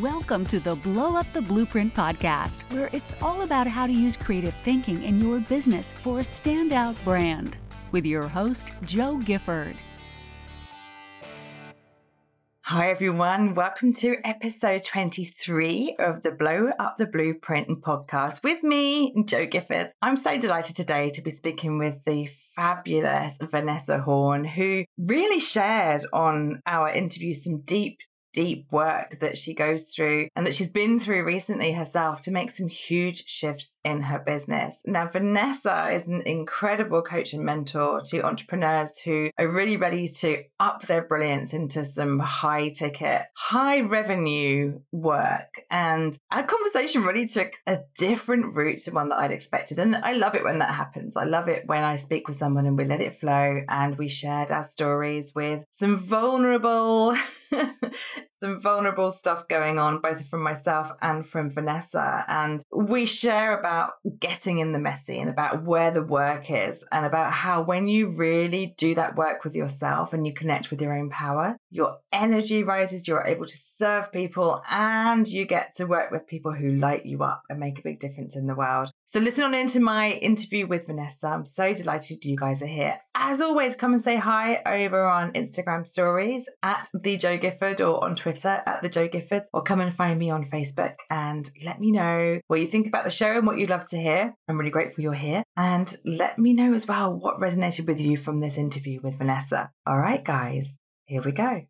Welcome to the Blow Up the Blueprint podcast, where it's all about how to use creative thinking in your business for a standout brand. With your host, Jo Gifford. Hi, everyone. Welcome to episode 23 of the Blow Up the Blueprint podcast with me, Jo Gifford. I'm so delighted today to be speaking with the fabulous Vanessa Horn, who really shared on our interview some deep deep work that she goes through and that she's been through recently herself to make some huge shifts in her business. Now, Vanessa is an incredible coach and mentor to entrepreneurs who are really ready to up their brilliance into some high ticket, high revenue work. And our conversation really took a different route to one that I'd expected. And I love it when that happens. I love it when I speak with someone and we let it flow and we shared our stories with some vulnerable some vulnerable stuff going on, both from myself and from Vanessa. And we share about getting in the messy and about where the work is and about how when you really do that work with yourself and you connect with your own power, your energy rises, you're able to serve people and you get to work with people who light you up and make a big difference in the world. So listen on into my interview with Vanessa. I'm so delighted you guys are here. As always, come and say hi over on Instagram stories at the Jo Gifford or on Twitter at the Jo Gifford, or come and find me on Facebook and let me know what you think about the show and what you'd love to hear. I'm really grateful you're here. And let me know as well what resonated with you from this interview with Vanessa. All right, guys, here we go.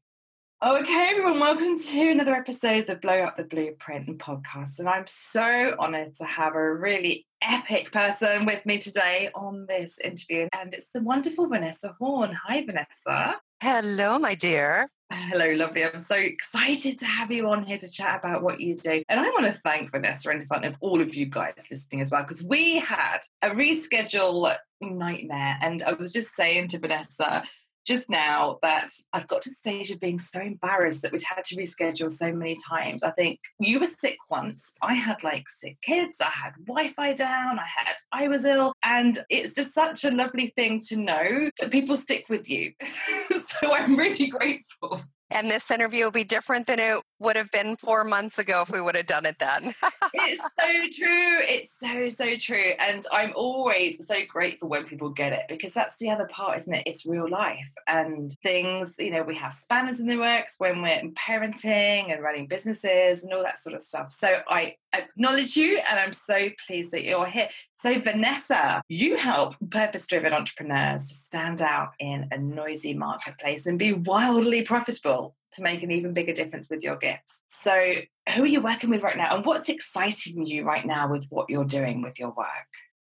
Okay, everyone, welcome to another episode of the Blow Up the Blueprint podcast. And I'm so honored to have a really epic person with me today on this interview. And it's the wonderful Vanessa Horn. Hi, Vanessa. Hello, my dear. Hello, lovely. I'm so excited to have you on here to chat about what you do. And I want to thank Vanessa in front of all of you guys listening as well, because we had a reschedule nightmare. And I was just saying to Vanessa, just now that I've got to the stage of being so embarrassed that we've had to reschedule so many times. I think you were sick once. I had like sick kids. I had Wi Fi down. I had, I was ill. And it's just such a lovely thing to know that people stick with you. so I'm really grateful. And this interview will be different than it would have been four months ago if we would have done it then. it's so true. It's so, so true. And I'm always so grateful when people get it because that's the other part, isn't it? It's real life and things, you know, we have spanners in the works when we're parenting and running businesses and all that sort of stuff. So I acknowledge you and I'm so pleased that you're here. So, Vanessa, you help purpose driven entrepreneurs to stand out in a noisy marketplace and be wildly profitable to make an even bigger difference with your gifts. So, who are you working with right now? And what's exciting you right now with what you're doing with your work?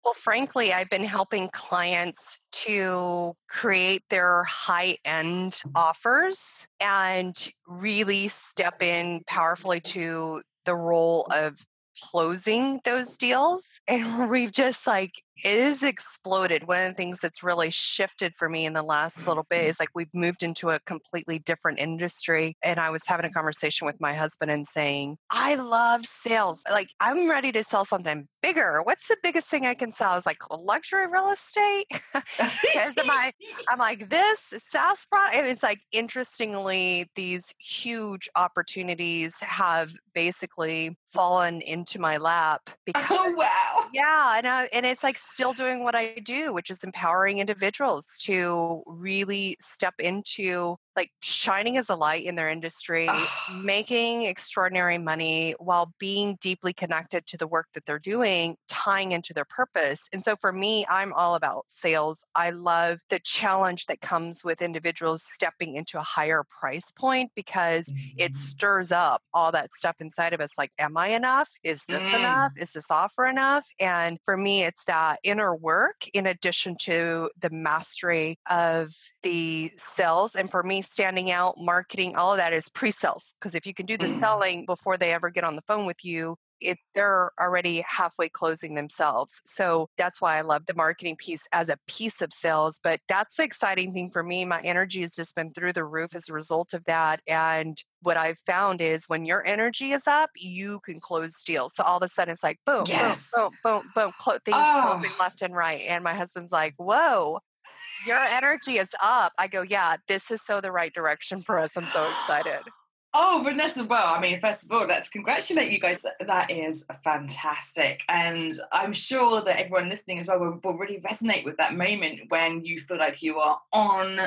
Well, frankly, I've been helping clients to create their high end offers and really step in powerfully to the role of closing those deals. And we've just like, it has exploded. One of the things that's really shifted for me in the last little bit is like we've moved into a completely different industry. And I was having a conversation with my husband and saying, I love sales. Like, I'm ready to sell something bigger. What's the biggest thing I can sell? I was like, luxury real estate. Because am I, I'm like, this SaaS product. And it's like, interestingly, these huge opportunities have basically fallen into my lap oh, because oh wow yeah and, I, and it's like still doing what i do which is empowering individuals to really step into like shining as a light in their industry, making extraordinary money while being deeply connected to the work that they're doing, tying into their purpose. And so for me, I'm all about sales. I love the challenge that comes with individuals stepping into a higher price point because mm-hmm. it stirs up all that stuff inside of us like, am I enough? Is this mm. enough? Is this offer enough? And for me, it's that inner work in addition to the mastery of the sales. And for me, standing out, marketing, all of that is pre sales. Because if you can do the mm. selling before they ever get on the phone with you, it, they're already halfway closing themselves. So that's why I love the marketing piece as a piece of sales. But that's the exciting thing for me. My energy has just been through the roof as a result of that. And what I've found is when your energy is up, you can close deals. So all of a sudden it's like boom, yes. boom, boom, boom, boom, clo- things oh. closing left and right. And my husband's like, whoa, your energy is up. I go, yeah, this is so the right direction for us. I'm so excited. Oh, Vanessa, well, I mean, first of all, let's congratulate you guys. That is fantastic. And I'm sure that everyone listening as well will, will really resonate with that moment when you feel like you are on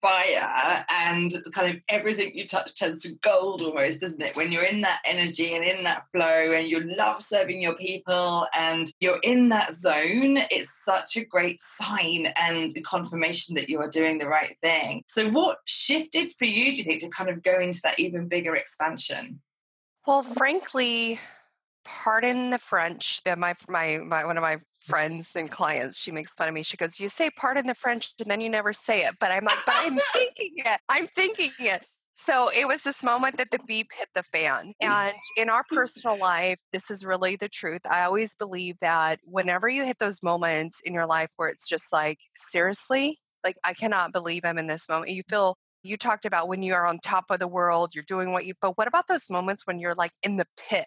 fire and kind of everything you touch turns to gold almost doesn't it? When you're in that energy and in that flow and you love serving your people and you're in that zone it's such a great sign and confirmation that you are doing the right thing. So what shifted for you do you think to kind of go into that even bigger expansion? Well frankly pardon the french that my, my my one of my friends and clients, she makes fun of me. She goes, You say pardon the French and then you never say it. But I'm like, But I'm thinking it. I'm thinking it. So it was this moment that the beep hit the fan. And in our personal life, this is really the truth. I always believe that whenever you hit those moments in your life where it's just like, seriously, like I cannot believe I'm in this moment. You feel you talked about when you are on top of the world, you're doing what you, but what about those moments when you're like in the pit?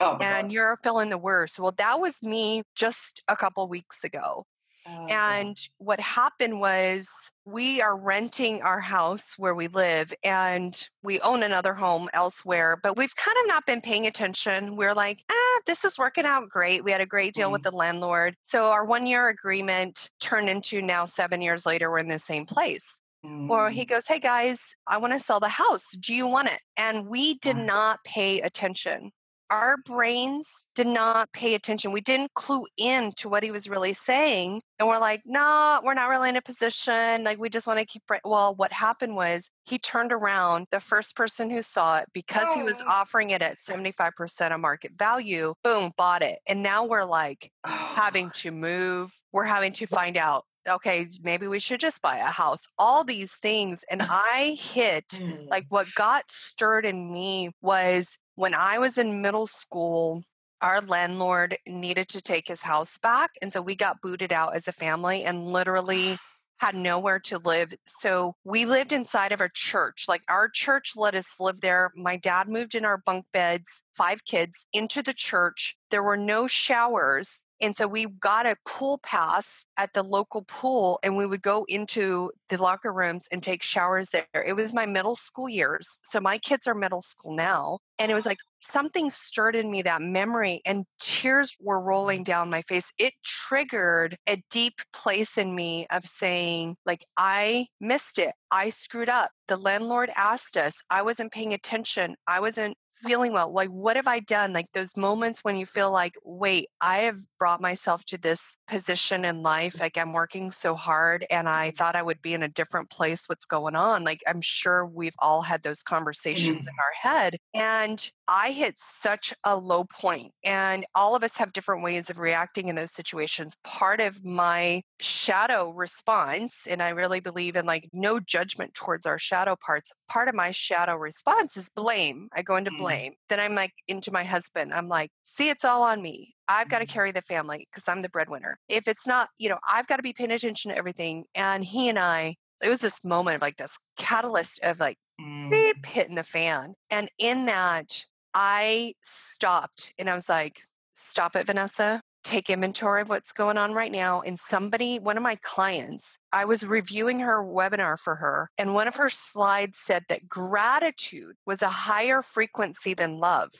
Oh, and God. you're feeling the worst. Well, that was me just a couple weeks ago. Oh, and God. what happened was we are renting our house where we live and we own another home elsewhere, but we've kind of not been paying attention. We're like, ah, this is working out great. We had a great deal mm. with the landlord. So our one year agreement turned into now seven years later, we're in the same place. Mm. Or he goes, Hey guys, I want to sell the house. Do you want it? And we did not pay attention our brains did not pay attention. We didn't clue in to what he was really saying. And we're like, no, nah, we're not really in a position. Like, we just want to keep. Well, what happened was he turned around. The first person who saw it, because oh. he was oh. offering it at 75% of market value, boom, bought it. And now we're like oh. having to move. We're having to find out okay, maybe we should just buy a house, all these things. And I hit like mm. what got stirred in me was when I was in middle school, our landlord needed to take his house back. And so we got booted out as a family and literally had nowhere to live. So we lived inside of a church. Like our church let us live there. My dad moved in our bunk beds, five kids, into the church. There were no showers. And so we got a pool pass at the local pool and we would go into the locker rooms and take showers there. It was my middle school years. So my kids are middle school now. And it was like something stirred in me that memory and tears were rolling down my face. It triggered a deep place in me of saying, like, I missed it. I screwed up. The landlord asked us. I wasn't paying attention. I wasn't feeling well like what have i done like those moments when you feel like wait i have brought myself to this position in life like i'm working so hard and i thought i would be in a different place what's going on like i'm sure we've all had those conversations mm-hmm. in our head and i hit such a low point and all of us have different ways of reacting in those situations part of my shadow response and i really believe in like no judgment towards our shadow parts part of my shadow response is blame i go into mm-hmm. blame then i'm like into my husband i'm like see it's all on me I've got to mm-hmm. carry the family because I'm the breadwinner. If it's not, you know, I've got to be paying attention to everything. And he and I, it was this moment of like this catalyst of like mm. beep hitting the fan. And in that, I stopped and I was like, stop it, Vanessa. Take inventory of what's going on right now. And somebody, one of my clients, I was reviewing her webinar for her, and one of her slides said that gratitude was a higher frequency than love.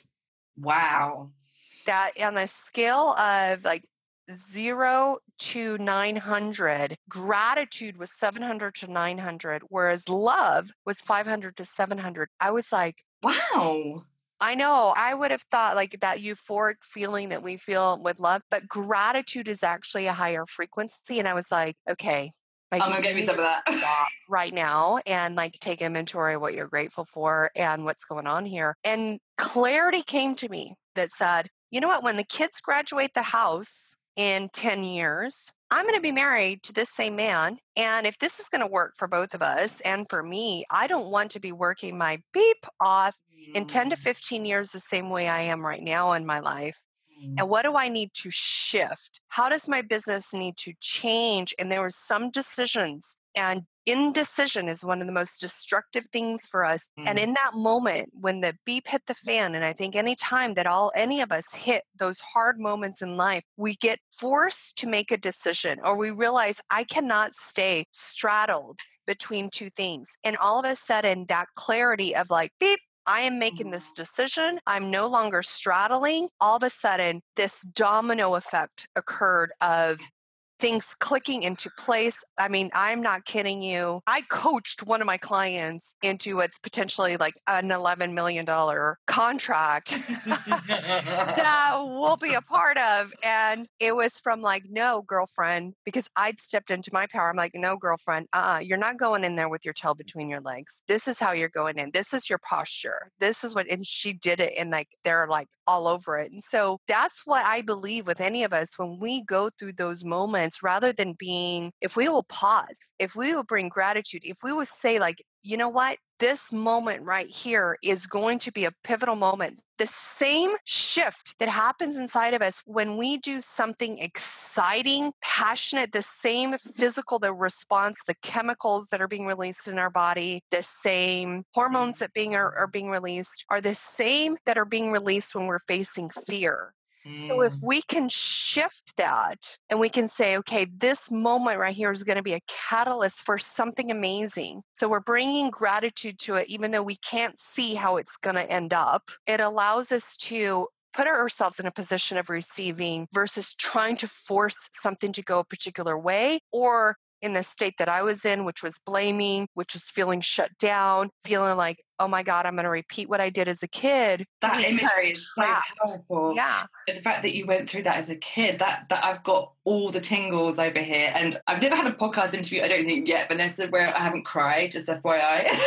Wow that on the scale of like zero to 900, gratitude was 700 to 900, whereas love was 500 to 700. I was like, wow. I know. I would have thought like that euphoric feeling that we feel with love, but gratitude is actually a higher frequency. And I was like, okay, like, I'm gonna get me some of that right now and like take inventory of what you're grateful for and what's going on here. And clarity came to me that said, you know what? When the kids graduate the house in 10 years, I'm going to be married to this same man. And if this is going to work for both of us and for me, I don't want to be working my beep off in 10 to mm. 15 years the same way I am right now in my life. And mm. what do I need to shift? How does my business need to change? And there were some decisions and indecision is one of the most destructive things for us mm. and in that moment when the beep hit the fan and i think any time that all any of us hit those hard moments in life we get forced to make a decision or we realize i cannot stay straddled between two things and all of a sudden that clarity of like beep I am making this decision. I'm no longer straddling. All of a sudden, this domino effect occurred of things clicking into place. I mean, I'm not kidding you. I coached one of my clients into what's potentially like an $11 million contract that we'll be a part of. And it was from like, no, girlfriend, because I'd stepped into my power. I'm like, no, girlfriend, uh uh-uh, you're not going in there with your tail between your legs. This is how you're going in. This is your posture. This is what, and she did it. And like, they're like all over it. And so that's what I believe with any of us when we go through those moments rather than being, if we will pause, if we will bring gratitude, if we will say, like, you know what? This moment right here is going to be a pivotal moment. The same shift that happens inside of us when we do something exciting, passionate, the same physical the response, the chemicals that are being released in our body, the same hormones mm-hmm. that being are, are being released are the same that are being released when we're facing fear. So if mm. we can shift that and we can say, okay, this moment right here is going to be a catalyst for something amazing. So we're bringing gratitude to it, even though we can't see how it's going to end up. It allows us to put ourselves in a position of receiving versus trying to force something to go a particular way or in the state that I was in, which was blaming, which was feeling shut down, feeling like, oh my God, I'm going to repeat what I did as a kid. That imagery is so powerful. Yeah. And the fact that you went through that as a kid, that that I've got all the tingles over here. And I've never had a podcast interview, I don't think yet, Vanessa, where I haven't cried, just FYI.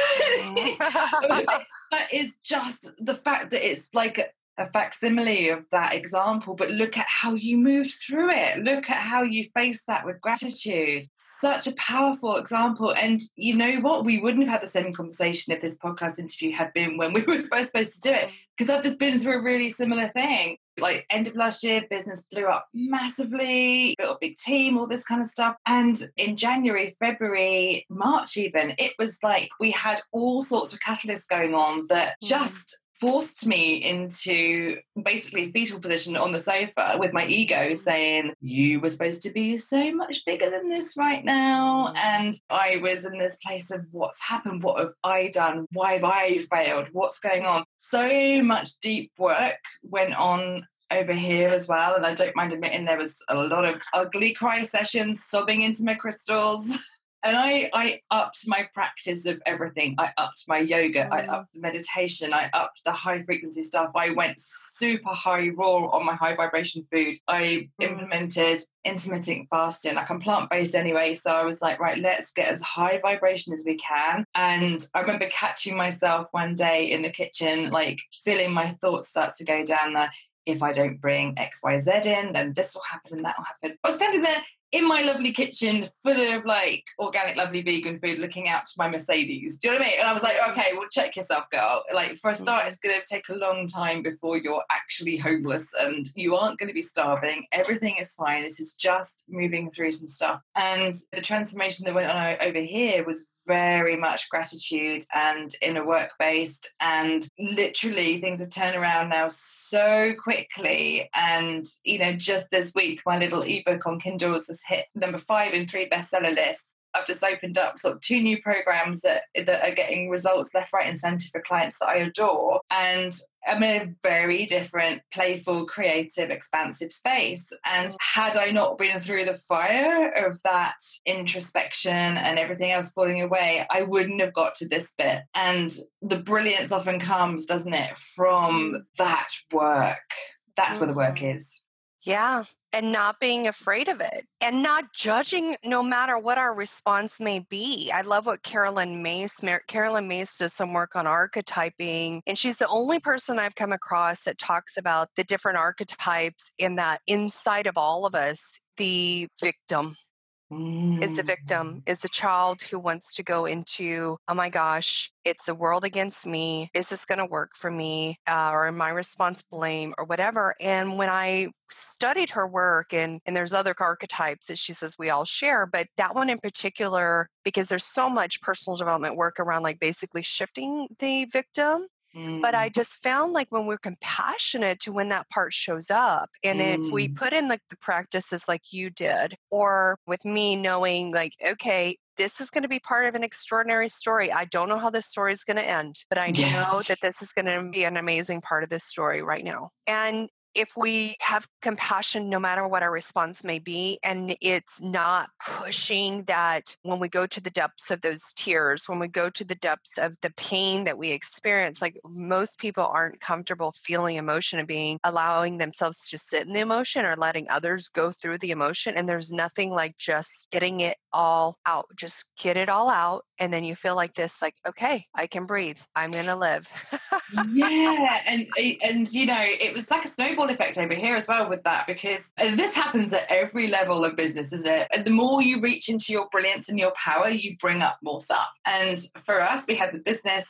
Mm. that is just the fact that it's like a facsimile of that example, but look at how you moved through it. Look at how you faced that with gratitude. Such a powerful example. And you know what? We wouldn't have had the same conversation if this podcast interview had been when we were first supposed to do it, because I've just been through a really similar thing. Like end of last year, business blew up massively, built a big team, all this kind of stuff. And in January, February, March, even, it was like we had all sorts of catalysts going on that mm. just forced me into basically fetal position on the sofa with my ego saying, You were supposed to be so much bigger than this right now. Mm. And I was in this place of what's happened? What have I done? Why have I failed? What's going on? So much deep work went on over here as well. And I don't mind admitting there was a lot of ugly cry sessions, sobbing into my crystals. and I, I upped my practice of everything. I upped my yoga, I upped the meditation, I upped the high frequency stuff. I went super high raw on my high vibration food. I mm. implemented intermittent fasting. Like I'm plant based anyway, so I was like, right, let's get as high vibration as we can. And I remember catching myself one day in the kitchen, like feeling my thoughts start to go down there if I don't bring XYZ in, then this will happen and that will happen. I was standing there in my lovely kitchen full of like organic, lovely vegan food, looking out to my Mercedes. Do you know what I mean? And I was like, okay, well, check yourself, girl. Like, for a hmm. start, it's going to take a long time before you're actually homeless and you aren't going to be starving. Everything is fine. This is just moving through some stuff. And the transformation that went on over here was very much gratitude and inner work based. And literally, things have turned around now so quickly. And, you know, just this week, my little ebook on Kindles has hit number five in three bestseller lists. I've just opened up sort of two new programs that, that are getting results left, right, and centre for clients that I adore. And I'm in a very different, playful, creative, expansive space. And had I not been through the fire of that introspection and everything else falling away, I wouldn't have got to this bit. And the brilliance often comes, doesn't it, from that work. That's where the work mm. is. Yeah. And not being afraid of it and not judging no matter what our response may be. I love what Caroline Myss, Caroline Myss does some work on archetyping. And she's the only person I've come across that talks about the different archetypes in that inside of all of us, the victim, is the victim, mm. is the child who wants to go into, oh my gosh, it's the world against me. Is this going to work for me? Uh, or my response blame or whatever? And when I studied her work, and, and there's other archetypes that she says we all share, but that one in particular, because there's so much personal development work around like basically shifting the victim Mm. But I mm. just found like when we're compassionate to when that part shows up, and mm. if we mm. put in like the practices like you did, or with me knowing like, okay, this is going to be part of an extraordinary story. I don't know how this story is going to end, but I yes. know that this is going to be an amazing part of this story right now. And if we have compassion no matter what our response may be and it's not pushing that when we go to the depths of those tears when we go to the depths of the pain that we experience like most people aren't comfortable feeling emotion and being allowing themselves to sit in the emotion or letting others go through the emotion and there's nothing like just getting it all out just get it all out and then you feel like this like okay i can breathe i'm gonna live. Yeah and eh, and you know it was like a snowball effect over here as well with that because eh, this happens at every level of business isn't it? And the more you reach into your brilliance and your power you bring up more stuff. And for us we had the business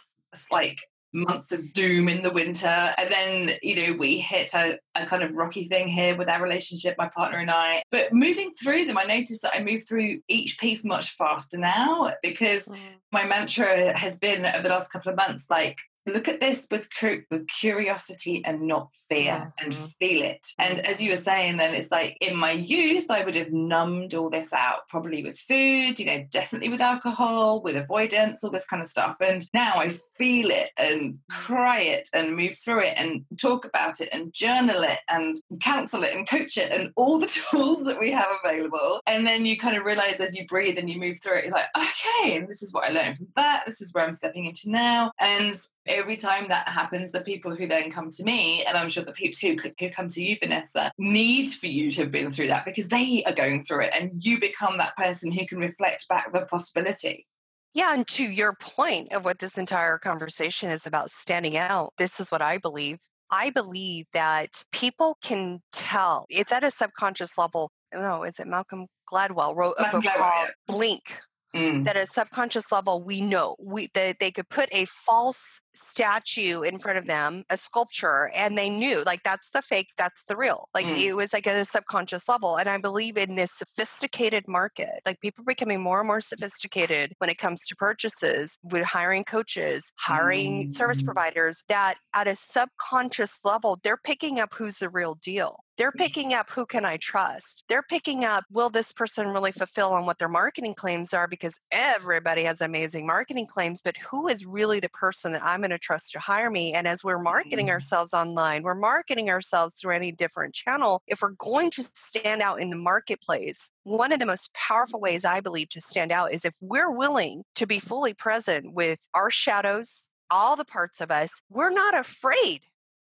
like months of doom in the winter. And then, you know, we hit a, a, kind of rocky thing here with our relationship, my partner and I. But moving through them, I noticed that I move through each piece much faster now because mm. my mantra has been over the last couple of months like, look at this with with curiosity and not fear mm-hmm. and feel it. And as you were saying then it's like in my youth i would have numbed all this out probably with food you know definitely with alcohol with avoidance all this kind of stuff. And now i feel it and cry it and move through it and talk about it and journal it and counsel it and coach it and all the tools that we have available. And then you kind of realize as you breathe and you move through it you're like okay and this is what i learned from that. This is where i'm stepping into now. And every time that happens, the people who then come to me, and I'm sure the people who, who come to you, Vanessa, need for you to have been through that because they are going through it and you become that person who can reflect back the possibility. Yeah, and to your point of what this entire conversation is about standing out, this is what I believe. I believe that people can tell. It's at a subconscious level. No, is it Malcolm Gladwell wrote a book called Blink, Mm. That at a subconscious level, we know we that they could put a false statue in front of them, a sculpture, and they knew like that's the fake, that's the real. Like mm. it was like at a subconscious level. And I believe in this sophisticated market, like people becoming more and more sophisticated when it comes to purchases, with hiring coaches, hiring mm. service providers, that at a subconscious level, they're picking up who's the real deal. They're mm-hmm. picking up who can I trust? They're picking up will this person really fulfill on what their marketing claims are because everybody has amazing marketing claims, but who is really the person that I'm going to trust to hire me? And as we're marketing mm-hmm. ourselves online, we're marketing ourselves through any different channel. If we're going to stand out in the marketplace, one of the most powerful ways I believe to stand out is if we're willing to be fully present with our shadows, all the parts of us, we're not afraid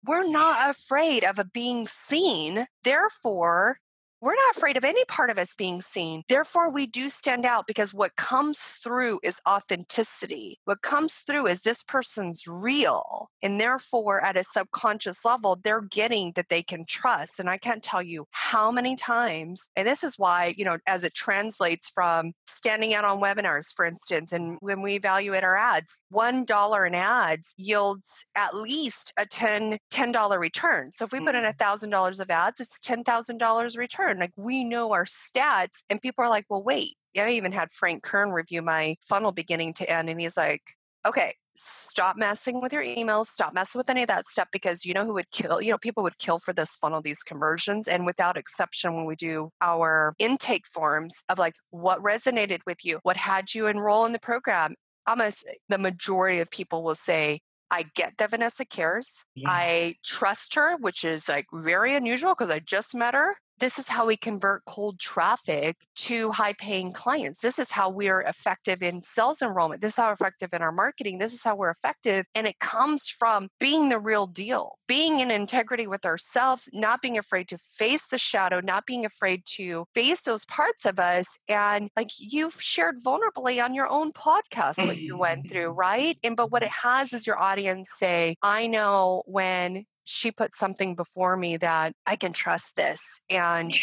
we're not afraid of being seen. Therefore, we're not afraid of any part of us being seen. Therefore, we do stand out because what comes through is authenticity. What comes through is this person's real. And therefore, at a subconscious level, they're getting that they can trust. And I can't tell you how many times, and this is why, you know, as it translates from standing out on webinars, for instance, and when we evaluate our ads, $1 in ads yields at least a $10, $10 return. So if we put in $1,000 mm. of ads, it's $10,000 return. Like we know our stats, and people are like, well, wait. I even had Frank Kern review my funnel beginning to end, and he's like, okay, stop messing with your emails, stop messing with any of that stuff because you know who would kill, you know, people would kill for this funnel, these conversions. And without exception, when we do our intake forms of like what resonated with you, what had you enroll in the program, almost eh, the majority of people will say, I get that Vanessa cares. Yeah. I trust her, which is like very unusual because I just met her this is how we convert cold traffic to high paying clients. This is how we're effective in sales enrollment. This is how we're effective in our marketing. This is how we're effective. And it comes from being the real deal, being in integrity with ourselves, not being afraid to face the shadow, not being afraid to face those parts of us. And like you've shared vulnerably on your own podcast what you went through, right? And but what it has is your audience say, I know when she put something before me that I can trust this. And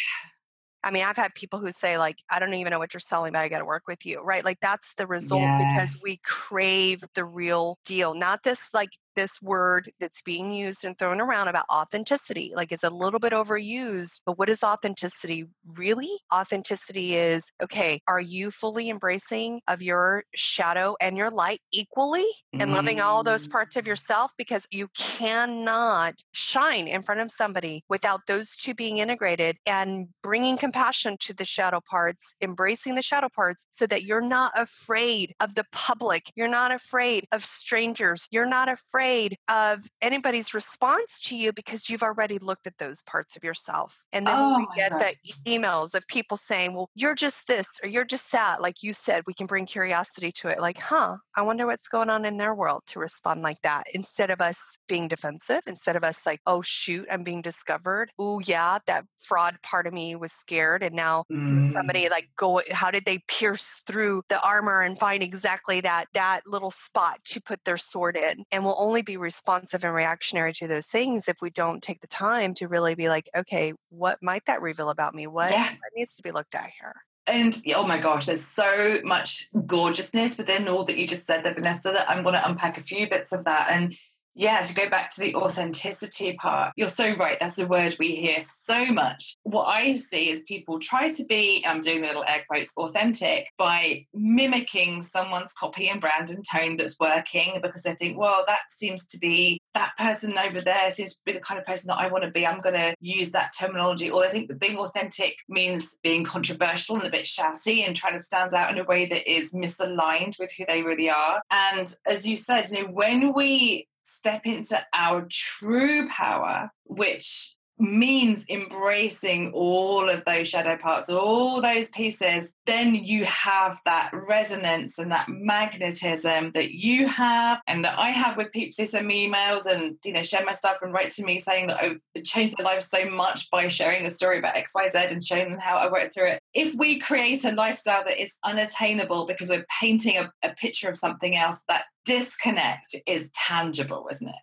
I mean, I've had people who say, like, I don't even know what you're selling, but I got to work with you, right? Like, that's the result yes. because we crave the real deal, not this like this word that's being used and thrown around about authenticity. Like it's a little bit overused, but what is authenticity really? Authenticity is okay, are you fully embracing of your shadow and your light equally and loving all those mm. parts of yourself? Because you cannot shine in front of somebody without those two being integrated and bringing compassion to the shadow parts, embracing the shadow parts so that you're not afraid of the public. You're not afraid of strangers. You're not afraid of anybody's response to you because you've already looked at those parts of yourself. And then oh we get the emails of people saying, well, you're just this or you're just that. Like you said, we can bring curiosity to it. Like, huh, I wonder what's going on in their world to respond like that instead of us being defensive, instead of us like, oh, shoot, I'm being discovered. Oh, yeah, that fraud part of me was scared. And now mm. somebody like go, how did they pierce through the armor and find exactly that, that little spot to put their sword in? And we'll only be responsive and reactionary to those things if we don't take the time to really be like, okay, what might that reveal about me? What, yeah. what needs to be looked at here? And oh my gosh, there's so much gorgeousness within all that you just said there, Vanessa, that I'm going to unpack a few bits of that. And yeah, to go back to the authenticity part, you're so right. That's the word we hear so much. What I see is people try to be, I'm doing the little air quotes, authentic by mimicking someone's copy and brand and tone that's working because they think, well, that seems to be that person over there seems to be the kind of person that I want to be. I'm going to use that terminology. Or I think that being authentic means being controversial and a bit shouty and trying to stand out in a way that is misaligned with who they really are. And as you said, you know, when we step into our true power, which means embracing all of those shadow parts, all those pieces, then you have that resonance and that magnetism that you have and that I have with people who send me emails and you know share my stuff and write to me saying that I've changed their lives so much by sharing a story about XYZ and showing them how I worked through it. If we create a lifestyle that is unattainable because we're painting a, a picture of something else, that disconnect is tangible, isn't it?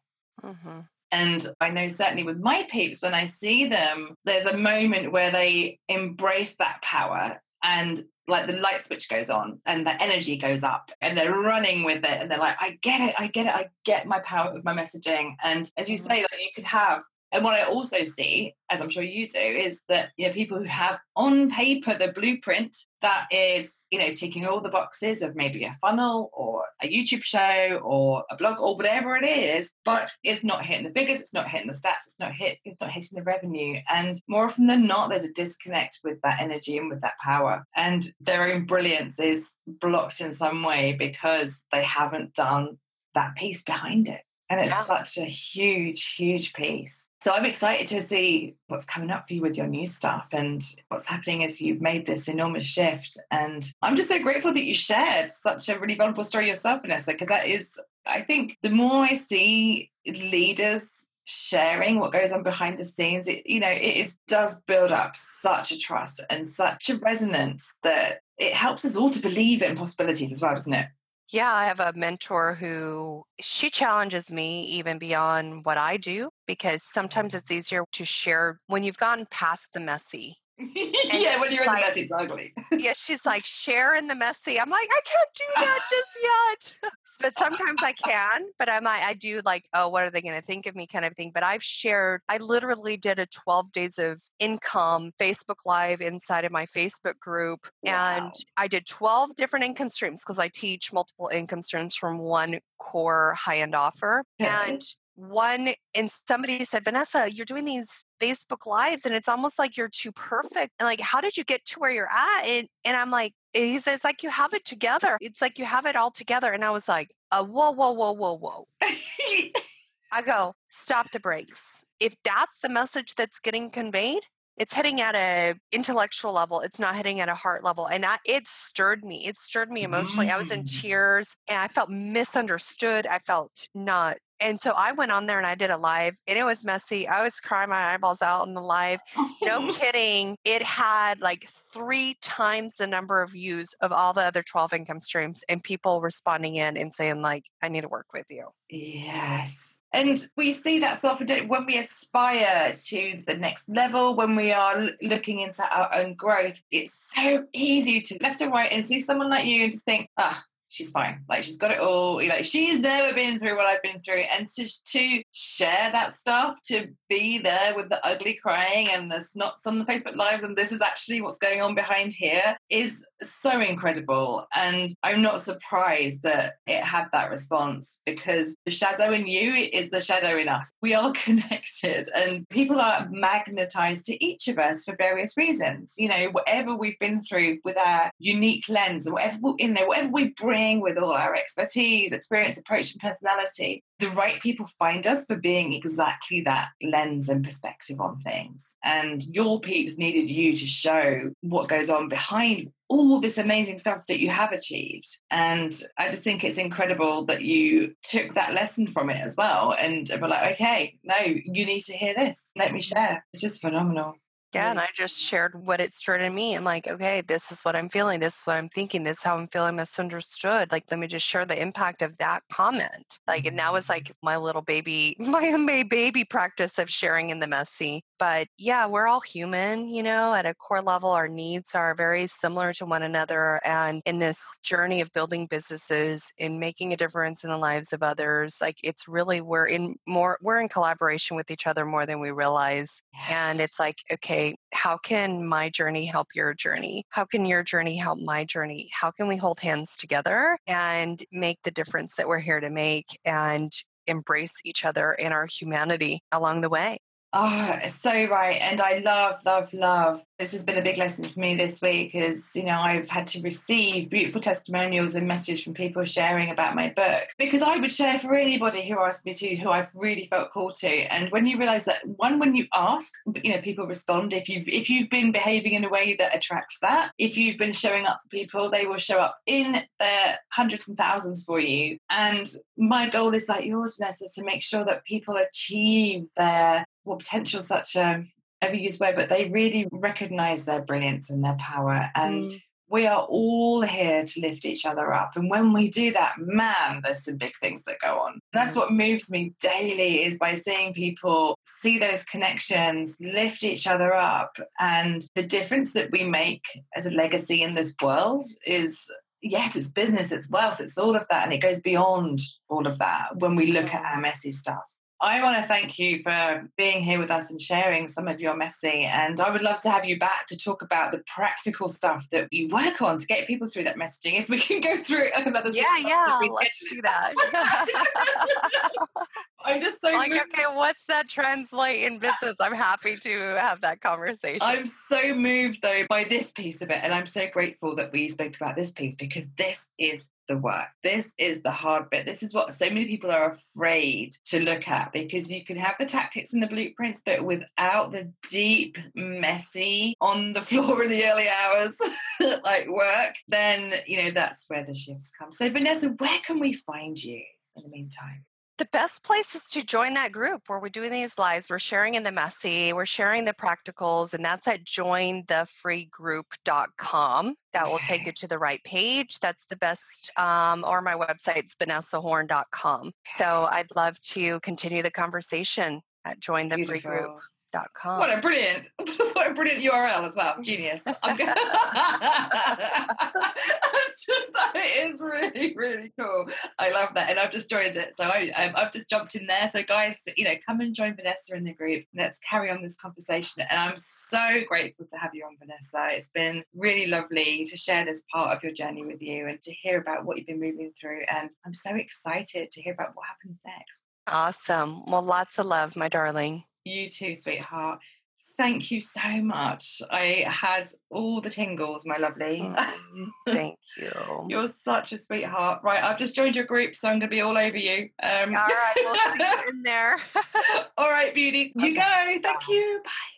Mm-hmm. And I know certainly with my peeps, when I see them, there's a moment where they embrace that power and like the light switch goes on and the energy goes up and they're running with it and they're like, I get it, I get it, I get my power with my messaging. And as you mm-hmm. say, like you could have and what I also see, as I'm sure you do, is that you know people who have on paper the blueprint that is you know ticking all the boxes of maybe a funnel or a YouTube show or a blog or whatever it is, but it's not hitting the figures, it's not hitting the stats, it's not hit, it's not hitting the revenue. And more often than not, there's a disconnect with that energy and with that power. And their own brilliance is blocked in some way because they haven't done that piece behind it. And it's yeah. such a huge, huge piece. So I'm excited to see what's coming up for you with your new stuff and what's happening as you've made this enormous shift. And I'm just so grateful that you shared such a really vulnerable story yourself, Vanessa, because that is, I think, the more I see leaders sharing what goes on behind the scenes, it, you know, it is, does build up such a trust and such a resonance that it helps us all to believe in possibilities as well, doesn't it? Yeah, I have a mentor who she challenges me even beyond what I do because sometimes mm-hmm. it's easier to share when you've gone past the messy yeah, when you're in the messy, it's ugly. yeah, she's like, share in the messy. I'm like, I can't do that just yet. but sometimes I can, but I might, I do like, oh, what are they going to think of me kind of thing. But I've shared, I literally did a 12 days of income Facebook Live inside of my Facebook group. Wow. And I did 12 different income streams because I teach multiple income streams from one core high end offer. Okay. And one and somebody said vanessa you're doing these facebook lives and it's almost like you're too perfect and like how did you get to where you're at? And, and i'm like he says like you have it together. It's like you have it all together. And i was like uh, whoa whoa whoa whoa whoa. I go stop the brakes. If that's the message that's getting conveyed it's hitting at a intellectual level it's not hitting at a heart level and I, it stirred me it stirred me emotionally mm. i was in mm. tears and i felt misunderstood i felt not and so I went on there and I did a live and it was messy. I was crying my eyeballs out in the live. No kidding. It had like three times the number of views of all the other 12 income streams and people responding in and saying, like, I need to work with you. Yes. And we see that self when we aspire to the next level, when we are looking into our own growth, it's so easy to left and right and see someone like you and just think, ah, she's fine. Like she's got it all. Like she's never been through what I've been through. And to, to share that stuff, to be there with the ugly crying and the snots on the Facebook lives, and this is actually what's going on behind here is so incredible. And I'm not surprised that it had that response because the shadow in you is the shadow in us. We are connected and people are magnetized to each of us for various reasons. You know, whatever we've been through with our unique lens and whatever, you know, whatever we bring with all our expertise, experience, approach, and personality, the right people find us for being exactly that lens and perspective on things. And your peeps needed you to show what goes on behind all this amazing stuff that you have achieved. And I just think it's incredible that you took that lesson from it as well and were like, okay, no, you need to hear this. Let me share. It's just phenomenal. Yeah, and I just shared what it stirred in me. I'm like, okay, this is what I'm feeling. This is what I'm thinking. This is how I'm feeling misunderstood. Like, let me just share the impact of that comment. Like, and now it's mm-hmm. like my little baby, my, my baby practice of sharing in the messy. But yeah, we're all human, you know, at a core level, our needs are very similar to one another. And in this journey of building businesses and making a difference in the lives of others, like it's really, we're in more, we're in collaboration with each other more than we realize. And it's like, okay, how can my journey help your journey? How can your journey help my journey? How can we hold hands together and make the difference that we're here to make and embrace each other in our humanity along the way? Oh, so right. And I love, love, love. This has been a big lesson for me this week is, you know, I've had to receive beautiful testimonials and messages from people sharing about my book because I would share for anybody who asked me to, who I've really felt called to. And when you realize that one, when you ask, you know, people respond. If you've if you've been behaving in a way that attracts that, if you've been showing up for people, they will show up in their hundreds and thousands for you. And my goal is like yours, Vanessa, to make sure that people achieve their well, potential such a overused word, but they really recognize their brilliance and their power. And mm. we are all here to lift each other up. And when we do that, man, there's some big things that go on. That's mm. what moves me daily is by seeing people see those connections, lift each other up. And the difference that we make as a legacy in this world is yes, it's business, it's wealth, it's all of that. And it goes beyond all of that when we look at our messy stuff. I want to thank you for being here with us and sharing some of your messy. And I would love to have you back to talk about the practical stuff that you work on to get people through that messaging. If we can go through another yeah, yeah, let's do that. I'm just so like, moved. okay, what's that translate in business? I'm happy to have that conversation. I'm so moved though by this piece of it, and I'm so grateful that we spoke about this piece because this is the work. This is the hard bit. This is what so many people are afraid to look at because you can have the tactics and the blueprints, but without the deep, messy, on the floor in the early hours, like work, then, you know, that's where the shifts come. So, Vanessa, where can we find you in the meantime? The best place is to join that group where we're doing these lives. We're sharing in the messy, we're sharing the practicals, and that's at jointhefreegroup.com. That will take you to the right page. That's the best, um, or my website's vanessahorn.com. So I'd love to continue the conversation at Join the Beautiful. Free Group. Com. What a brilliant, what a brilliant URL as well. Genius. I'm good. it's just that it is really, really cool. I love that. And I've just joined it. So I, um, I've just jumped in there. So guys, you know, come and join Vanessa in the group. Let's carry on this conversation. And I'm so grateful to have you on, Vanessa. It's been really lovely to share this part of your journey with you and to hear about what you've been moving through. And I'm so excited to hear about what happens next. Awesome. Well, lots of love, my darling. You too, sweetheart. Thank you so much. I had all the tingles, my lovely. Mm, thank you. You're such a sweetheart. Right, I've just joined your group, so I'm going to be all over you. Um, all right, we'll see you in there. all right, beauty. You okay. go. Thank you. Bye.